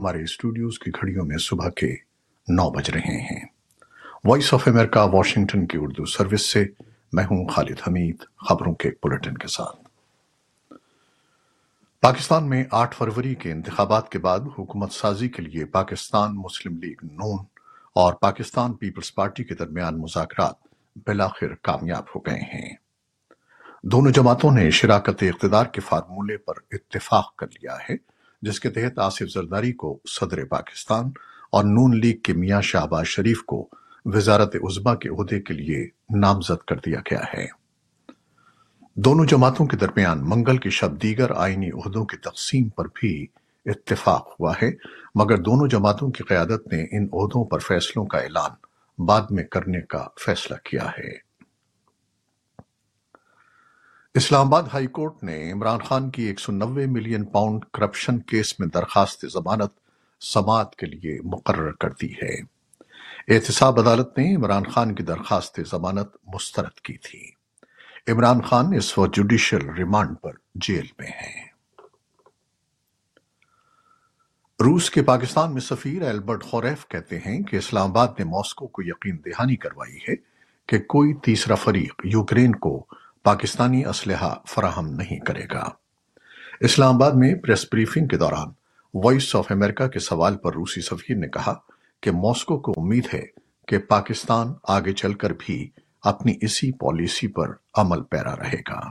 ہمارے اسٹوڈیوز کی گھڑیوں میں صبح کے نو بج رہے ہیں۔ وائس آف امریکہ واشنگٹن کی اردو سروس سے میں ہوں خالد حمید، خبروں کے بلٹن کے ساتھ۔ پاکستان میں آٹھ فروری کے انتخابات کے بعد حکومت سازی کے لیے پاکستان مسلم لیگ نون اور پاکستان پیپلز پارٹی کے درمیان مذاکرات بلاخر کامیاب ہو گئے ہیں۔ دونوں جماعتوں نے شراکت اقتدار کے فارمولے پر اتفاق کر لیا ہے۔ جس کے تحت آصف زرداری کو صدر پاکستان اور نون لیگ کے میاں شہباز شریف کو وزارت عزبہ کے عہدے کے لیے نامزد کر دیا گیا ہے۔ دونوں جماعتوں کے درمیان منگل کی شب دیگر آئینی عہدوں کی تقسیم پر بھی اتفاق ہوا ہے، مگر دونوں جماعتوں کی قیادت نے ان عہدوں پر فیصلوں کا اعلان بعد میں کرنے کا فیصلہ کیا ہے۔ اسلام آباد ہائی کورٹ نے عمران خان کی ایک سو نوے ملین پاؤنڈ کرپشن کیس میں درخواست ضمانت سماعت کے لیے مقرر کر دی ہے۔ احتساب عدالت نے عمران خان کی درخواست ضمانت مسترد کی تھی۔ عمران خان اس وقت جوڈیشل ریمانڈ پر جیل میں ہیں۔ روس کے پاکستان میں سفیر البرٹ خوریف کہتے ہیں کہ اسلام آباد نے ماسکو کو یقین دہانی کروائی ہے کہ کوئی تیسرا فریق یوکرین کو پاکستانی اسلحہ فراہم نہیں کرے گا۔ اسلام آباد میں پریس بریفنگ کے دوران وائس آف امریکہ کے سوال پر روسی سفیر نے کہا کہ ماسکو کو امید ہے کہ پاکستان آگے چل کر بھی اپنی اسی پالیسی پر عمل پیرا رہے گا۔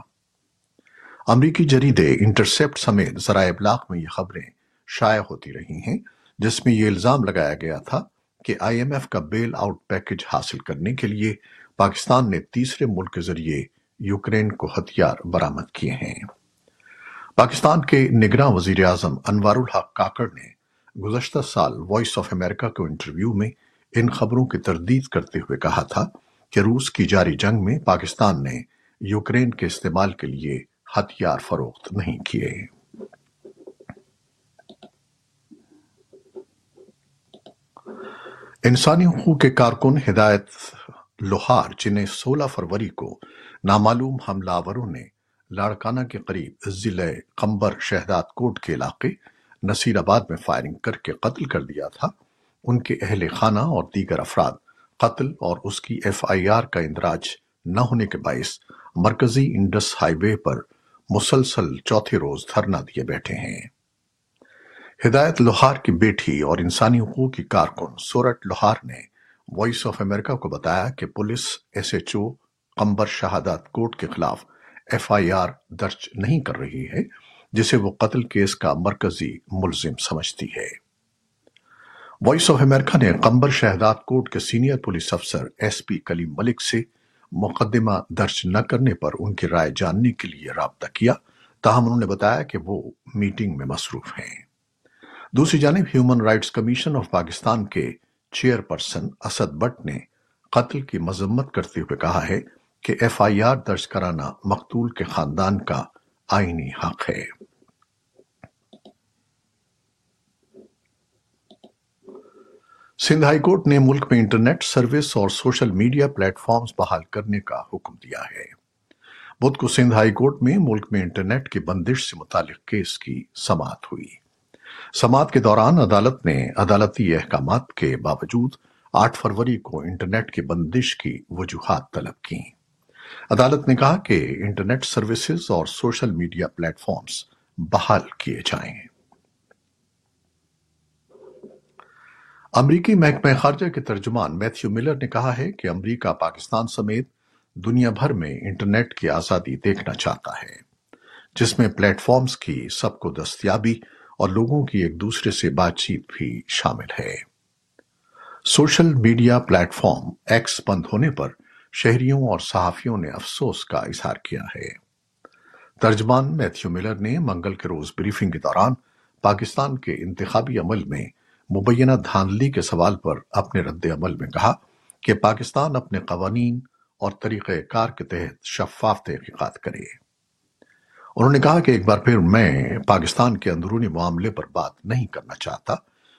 امریکی جریدے انٹرسپٹ سمیت ذرائع ابلاغ میں یہ خبریں شائع ہوتی رہی ہیں، جس میں یہ الزام لگایا گیا تھا کہ آئی ایم ایف کا بیل آؤٹ پیکج حاصل کرنے کے لیے پاکستان نے تیسرے ملک کے ذریعے یوکرین کو ہتھیار برآمد کیے ہیں۔ پاکستان کے نگراں وزیر اعظم انوار الحق کاکڑ نے گزشتہ سال وائس آف امریکہ کو انٹرویو میں ان خبروں کی تردید کرتے ہوئے کہا تھا کہ روس کی جاری جنگ میں پاکستان نے یوکرین کے استعمال کے لیے ہتھیار فروخت نہیں کیے۔ انسانی حقوق کے کارکن ہدایت لوہار جنہیں سولہ فروری کو نامعلوم حملہ آوروں نے لاڑکانہ کے قریب ضلع قمبر شہداد کوٹ کے علاقے نصیر آباد میں فائرنگ کر کے قتل کر دیا تھا۔ ان کے اہل خانہ اور دیگر افراد قتل اور اس کی ایف آئی آر کا اندراج نہ ہونے کے باعث مرکزی انڈس ہائی وے پر مسلسل چوتھے روز دھرنا دیے بیٹھے ہیں۔ ہدایت لوہار کی بیٹی اور انسانی حقوق کی کارکن سورٹ لوہار نے وائس آف امریکہ کو بتایا کہ police S H O Qambar Shahdadkot کے خلاف ایف آئی آر درج نہیں کر رہی ہے، جسے وہ قتل کیس کا مرکزی ملزم سمجھتی ہے۔ وائس آف امریکہ نے قمبر شہداد کوٹ کے سینئر پولیس افسر ایس پی کلیم ملک سے مقدمہ درج نہ کرنے پر ان کی رائے جاننے کے لیے رابطہ کیا، تاہم انہوں نے بتایا کہ وہ میٹنگ میں مصروف ہیں۔ دوسری جانب، human rights commission of Pakistan کے چیئر پرسن اسد بٹ نے قتل کی مذمت کرتے ہوئے کہا ہے کہ ایف آئی آر درج کرانا مقتول کے خاندان کا آئینی حق ہے۔ سندھ ہائی کورٹ نے ملک میں انٹرنیٹ سروس اور سوشل میڈیا پلیٹ فارمز بحال کرنے کا حکم دیا ہے۔ بدھ کو سندھ ہائی کورٹ میں ملک میں انٹرنیٹ کی بندش سے متعلق کیس کی سماعت ہوئی۔ سماعت کے دوران عدالت نے عدالتی احکامات کے باوجود آٹھ فروری کو انٹرنیٹ کی بندش کی وجوہات طلب کی عدالت نے کہا کہ انٹرنیٹ سروسز اور سوشل میڈیا پلیٹ فارمز بحال کیے جائیں۔ امریکی محکمہ خارجہ کے ترجمان میتھیو ملر نے کہا ہے کہ امریکہ پاکستان سمیت دنیا بھر میں انٹرنیٹ کی آزادی دیکھنا چاہتا ہے، جس میں پلیٹ فارمز کی سب کو دستیابی اور لوگوں کی ایک دوسرے سے بات چیت بھی شامل ہے۔ Social media platform X بند ہونے پر شہریوں اور صحافیوں نے افسوس کا اظہار کیا ہے۔ ترجمان میتھیو ملر نے منگل کے روز بریفنگ کے دوران پاکستان کے انتخابی عمل میں مبینہ دھاندلی کے سوال پر اپنے رد عمل میں کہا کہ پاکستان اپنے قوانین اور طریقہ کار کے تحت شفاف تحقیقات کرے۔ انہوں نے کہا کہ ایک بار پھر میں پاکستان کے اندرونی معاملے پر بات نہیں کرنا چاہتا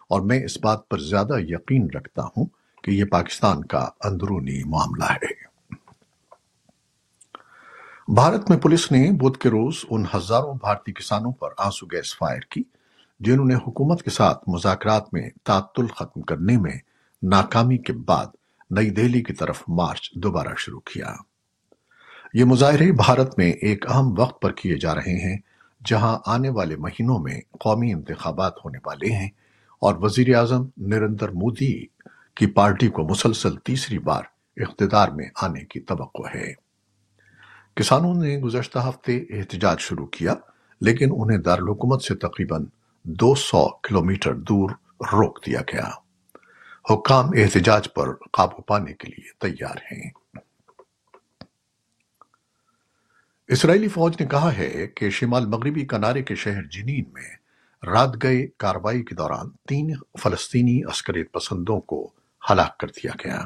اور میں اس بات پر زیادہ یقین رکھتا ہوں کہ یہ پاکستان کا اندرونی معاملہ ہے۔ بھارت میں پولیس نے بدھ کے روز ان ہزاروں بھارتی کسانوں پر آنسو گیس فائر کی، جنہوں نے حکومت کے ساتھ مذاکرات میں تعطل ختم کرنے میں ناکامی کے بعد نئی دہلی کی طرف مارچ دوبارہ شروع کیا۔ یہ مظاہرے بھارت میں ایک اہم وقت پر کیے جا رہے ہیں، جہاں آنے والے مہینوں میں قومی انتخابات ہونے والے ہیں اور وزیر اعظم نریندر مودی کی پارٹی کو مسلسل تیسری بار اقتدار میں آنے کی توقع ہے۔ کسانوں نے گزشتہ ہفتے احتجاج شروع کیا، لیکن انہیں دارالحکومت سے تقریباً دو سو کلومیٹر دور روک دیا گیا۔ حکام احتجاج پر قابو پانے کے لیے تیار ہیں۔ اسرائیلی فوج نے کہا ہے کہ شمال مغربی کنارے کے شہر جنین میں رات گئے کاروائی کے دوران تین فلسطینی عسکریت پسندوں کو ہلاک کر دیا گیا۔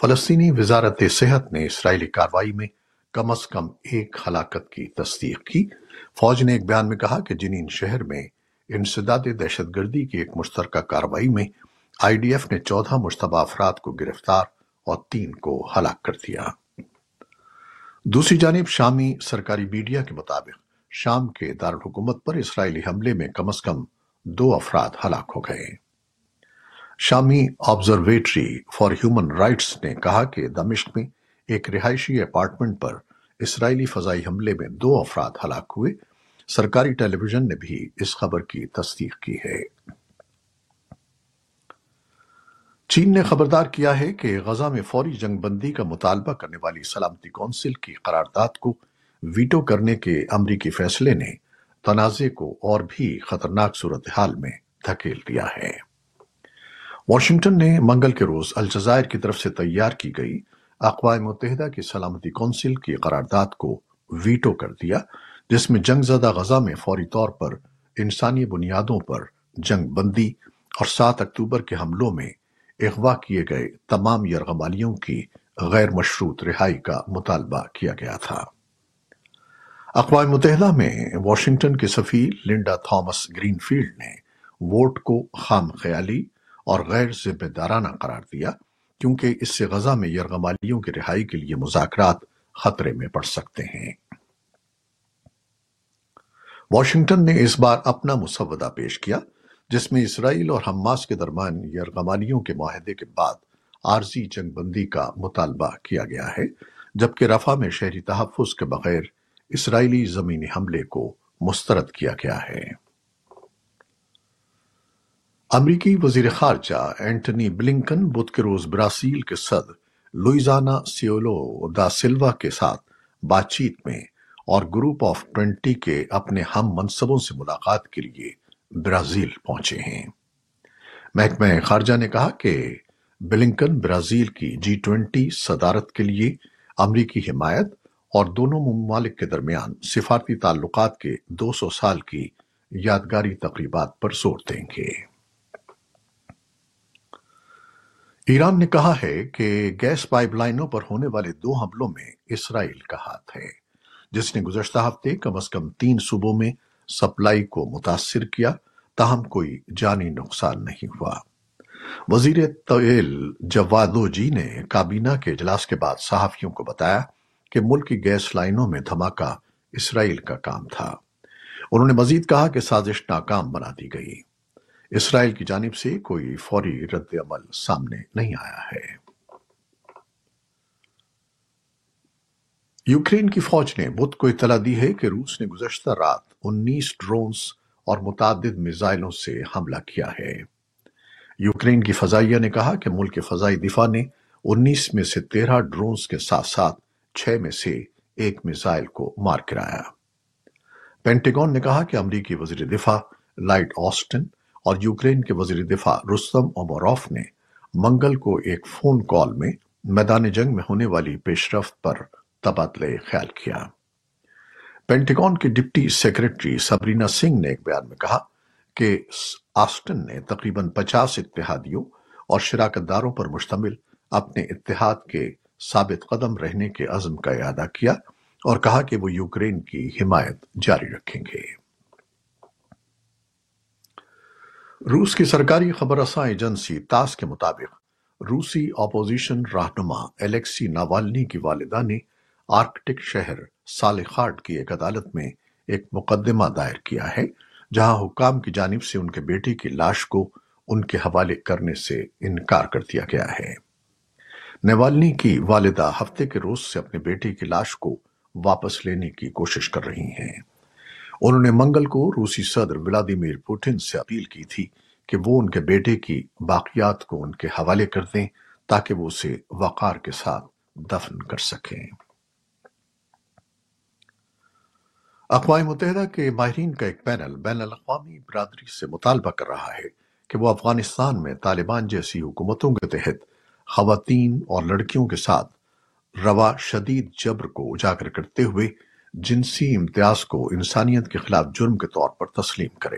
فلسطینی وزارت صحت نے اسرائیلی کاروائی میں کم از کم ایک ہلاکت کی تصدیق کی۔ فوج نے ایک بیان میں کہا کہ جنین شہر میں انسداد دہشت گردی کی ایک مشترکہ کاروائی میں آئی ڈی ایف نے چودہ مشتبہ افراد کو گرفتار اور تین کو ہلاک کر دیا۔ دوسری جانب شامی سرکاری میڈیا کے مطابق شام کے دارالحکومت پر اسرائیلی حملے میں کم از کم دو افراد ہلاک ہو گئے۔ شامی آبزرویٹری فار ہیومن رائٹس نے کہا کہ دمشق میں ایک رہائشی اپارٹمنٹ پر اسرائیلی فضائی حملے میں دو افراد ہلاک ہوئے۔ سرکاری ٹیلی ویژن نے بھی اس خبر کی تصدیق کی ہے۔ چین نے خبردار کیا ہے کہ غزہ میں فوری جنگ بندی کا مطالبہ کرنے والی سلامتی کونسل کی قرارداد کو ویٹو کرنے کے امریکی فیصلے نے تنازع کو اور بھی خطرناک صورتحال میں دھکیل دیا ہے۔ واشنگٹن نے منگل کے روز الجزائر کی طرف سے تیار کی گئی اقوام متحدہ کی سلامتی کونسل کی قرارداد کو ویٹو کر دیا، جس میں جنگ زدہ غزہ میں فوری طور پر انسانی بنیادوں پر جنگ بندی اور سات اکتوبر کے حملوں میں اغوا کیے گئے تمام یرغمالیوں کی غیر مشروط رہائی کا مطالبہ کیا گیا تھا۔ اقوام متحدہ میں واشنگٹن کے سفیر لنڈا تھامس گرین فیلڈ نے ووٹ کو خام خیالی اور غیر ذمہ دارانہ قرار دیا، کیونکہ اس سے غزہ میں یرغمالیوں کی رہائی کے لیے مذاکرات خطرے میں پڑ سکتے ہیں۔ واشنگٹن نے اس بار اپنا مسودہ پیش کیا، جس میں اسرائیل اور حماس کے درمیان یرغمالیوں کے معاہدے کے بعد عارضی جنگ بندی کا مطالبہ کیا گیا ہے، جبکہ رفع میں شہری تحفظ کے بغیر اسرائیلی زمینی حملے کو مسترد کیا گیا ہے۔ امریکی وزیر خارجہ اینٹنی بلنکن بدھ کے روز برازیل کے صد، لوئزانا سیولو دا سلوا کے ساتھ بات چیت میں اور گروپ آف ٹوینٹی کے اپنے ہم منصبوں سے ملاقات کے لیے برازیل پہنچے ہیں۔ محکمہ خارجہ نے کہا کہ بلنکن برازیل کی جی ٹوینٹی صدارت کے لیے امریکی حمایت اور دونوں ممالک کے درمیان سفارتی تعلقات کے دو سو سال کی یادگاری تقریبات پر زور دیں گے۔ ایران نے کہا ہے کہ گیس پائپ لائنوں پر ہونے والے دو حملوں میں اسرائیل کا ہاتھ ہے، جس نے گزشتہ ہفتے کم از کم تین صوبوں میں سپلائی کو متاثر کیا، تاہم کوئی جانی نقصان نہیں ہوا۔ وزیر طویل جوادو جی نے کابینہ کے اجلاس کے بعد صحافیوں کو بتایا کہ ملک کی گیس لائنوں میں دھماکہ اسرائیل کا کام تھا۔ انہوں نے مزید کہا کہ سازش ناکام بنا دی گئی۔ اسرائیل کی جانب سے کوئی فوری رد عمل سامنے نہیں آیا ہے۔ یوکرین کی فوج نے بدھ کو اطلاع دی ہے کہ روس نے گزشتہ رات انیس ڈرونز اور متعدد میزائلوں سے حملہ کیا ہے۔ یوکرین کی فضائیہ نے کہا کہ ملک فضائی دفاع نے انیس میں سے تیرہ ڈرونز کے ساتھ ساتھ چھ میں سے ایک میزائل کو مار کرایا۔ پینٹیگون نے کہا کہ امریکی وزیر دفاع لائٹ آسٹن اور یوکرین کے وزیر دفاع رستم اوموروف نے منگل کو ایک فون کال میں میدان جنگ میں ہونے والی پیش رفت پر تبادلہ خیال کیا۔ پینٹیگون کی ڈپٹی سیکرٹری سبرینا سنگھ نے ایک بیان میں کہا کہ آسٹن نے تقریباً پچاس اتحادیوں اور شراکت داروں پر مشتمل اپنے اتحاد کے ثابت قدم رہنے کے عزم کا اعادہ کیا اور کہا کہ وہ یوکرین کی حمایت جاری رکھیں گے۔ روس کی سرکاری خبر رساں ایجنسی تاس کے مطابق روسی اپوزیشن رہنما الیکسی ناوالنی کی والدہ نے آرکٹک شہر سالخارڈ کی ایک عدالت میں ایک مقدمہ دائر کیا ہے، جہاں حکام کی جانب سے ان کے بیٹے کی لاش کو ان کے حوالے کرنے سے انکار کر دیا گیا ہے۔ نیوالنی کی والدہ ہفتے کے روز سے اپنے بیٹے کی لاش کو واپس لینے کی کوشش کر رہی ہیں۔ انہوں نے منگل کو روسی صدر ولادیمیر پوٹن سے اپیل کی تھی کہ وہ ان کے بیٹے کی باقیات کو ان کے حوالے کر دیں تاکہ وہ اسے وقار کے ساتھ دفن کر سکیں۔ اقوام متحدہ کے ماہرین کا ایک پینل بین الاقوامی برادری سے مطالبہ کر رہا ہے کہ وہ افغانستان میں طالبان جیسی حکومتوں کے تحت خواتین اور لڑکیوں کے ساتھ روا شدید جبر کو اجاگر کرتے ہوئے جنسی امتیاز کو انسانیت کے خلاف جرم کے طور پر تسلیم کرے۔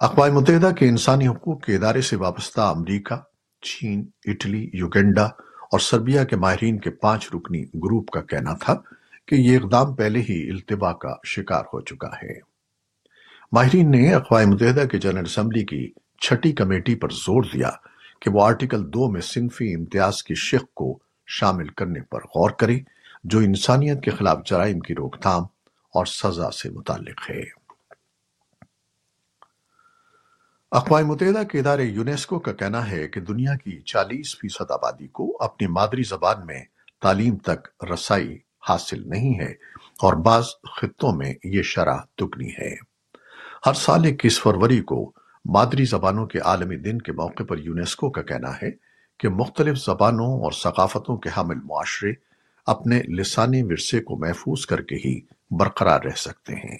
اقوام متحدہ کے انسانی حقوق کے ادارے سے وابستہ امریکہ، چین، اٹلی، یوگنڈا اور سربیا کے ماہرین کے پانچ رکنی گروپ کا کہنا تھا کہ یہ اقدام پہلے ہی التبا کا شکار ہو چکا ہے۔ ماہرین نے اقوام متحدہ کے جنرل اسمبلی کی چھٹی کمیٹی پر زور دیا کہ وہ آرٹیکل دو میں صنفی امتیاز کی شق کو شامل کرنے پر غور کرے جو انسانیت کے خلاف جرائم کی روک تھام اور سزا سے متعلق ہے۔ اقوام متحدہ کے ادارے یونیسکو کا کہنا ہے کہ دنیا کی چالیس فیصد آبادی کو اپنی مادری زبان میں تعلیم تک رسائی حاصل نہیں ہے اور بعض خطوں میں یہ شرح دگنی ہے۔ ہر سال اکیس فروری کو مادری زبانوں کے عالمی دن کے موقع پر یونیسکو کا کہنا ہے کہ مختلف زبانوں اور ثقافتوں کے حامل معاشرے اپنے لسانی ورثے کو محفوظ کر کے ہی برقرار رہ سکتے ہیں۔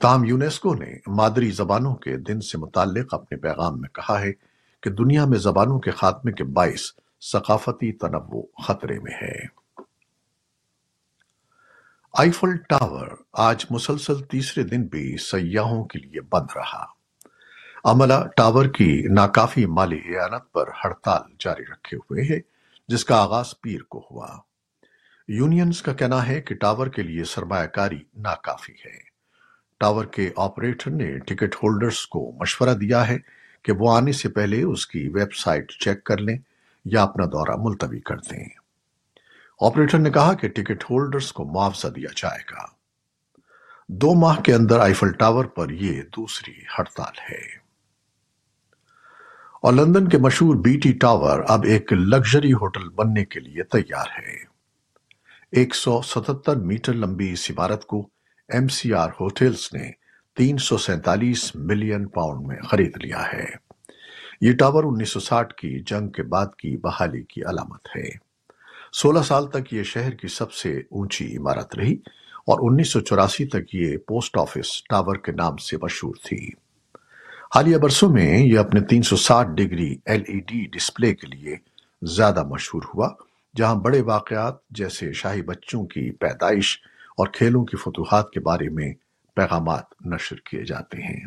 تاہم، یونیسکو نے مادری زبانوں کے دن سے متعلق اپنے پیغام میں کہا ہے کہ دنیا میں زبانوں کے خاتمے کے باعث ثقافتی تنوع خطرے میں ہے۔ آئیفل ٹاور آج مسلسل تیسرے دن بھی سیاحوں کے لیے بند رہا۔ عملہ ٹاور کی ناکافی مالی اعانت پر ہڑتال جاری رکھے ہوئے ہے، جس کا آغاز پیر کو ہوا۔ یونینز کا کہنا ہے کہ ٹاور کے لیے سرمایہ کاری ناکافی ہے۔ ٹاور کے آپریٹر نے ٹکٹ ہولڈرز کو مشورہ دیا ہے کہ وہ آنے سے پہلے اس کی ویب سائٹ چیک کر لیں یا اپنا دورہ ملتوی کر دیں۔ آپریٹر نے کہا کہ ٹکٹ ہولڈرز کو معاوضہ دیا جائے گا۔ دو ماہ کے اندر آئیفل ٹاور پر یہ دوسری ہڑتال ہے۔ اور لندن کے مشہور بی ٹی ٹاور اب ایک لگژری ہوٹل بننے کے لیے تیار ہے۔ ایک سو ستتر میٹر لمبی اس عمارت کو ایم سی آر ہوٹلز نے تین سو سینتالیس ملین پاؤنڈ میں خرید لیا ہے۔ یہ ٹاور انیس سو ساٹھ کی جنگ کے بعد کی بحالی کی علامت ہے۔ سولہ سال تک یہ شہر کی سب سے اونچی عمارت رہی اور انیس سو چوراسی تک یہ پوسٹ آفس ٹاور کے نام سے مشہور تھی۔ حالیہ برسوں میں یہ اپنے تین سو ساٹھ degree L E D display کے لیے زیادہ مشہور ہوا۔ جہاں بڑے واقعات جیسے شاہی بچوں کی پیدائش اور کھیلوں کی فتوحات کے بارے میں پیغامات نشر کیے جاتے ہیں۔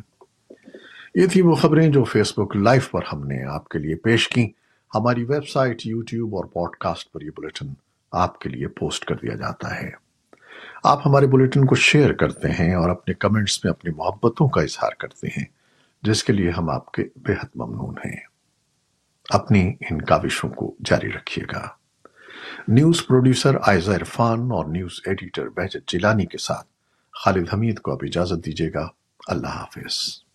یہ تھی وہ خبریں جو فیس بک لائیو پر ہم نے آپ کے لیے پیش کی ہماری ویب سائٹ، یوٹیوب اور پوڈ کاسٹ پر یہ بلیٹن آپ کے لیے پوسٹ کر دیا جاتا ہے۔ آپ ہمارے بلیٹن کو شیئر کرتے ہیں اور اپنے کمنٹس میں اپنی محبتوں کا اظہار کرتے ہیں، جس کے لیے ہم آپ کے بہت ممنون ہیں۔ اپنی ان کاوشوں کو جاری رکھیے گا۔ نیوز پروڈیوسر آئزہ عرفان اور نیوز ایڈیٹر بہجت جیلانی کے ساتھ خالد حمید کو اب اجازت دیجیے گا۔ اللہ حافظ۔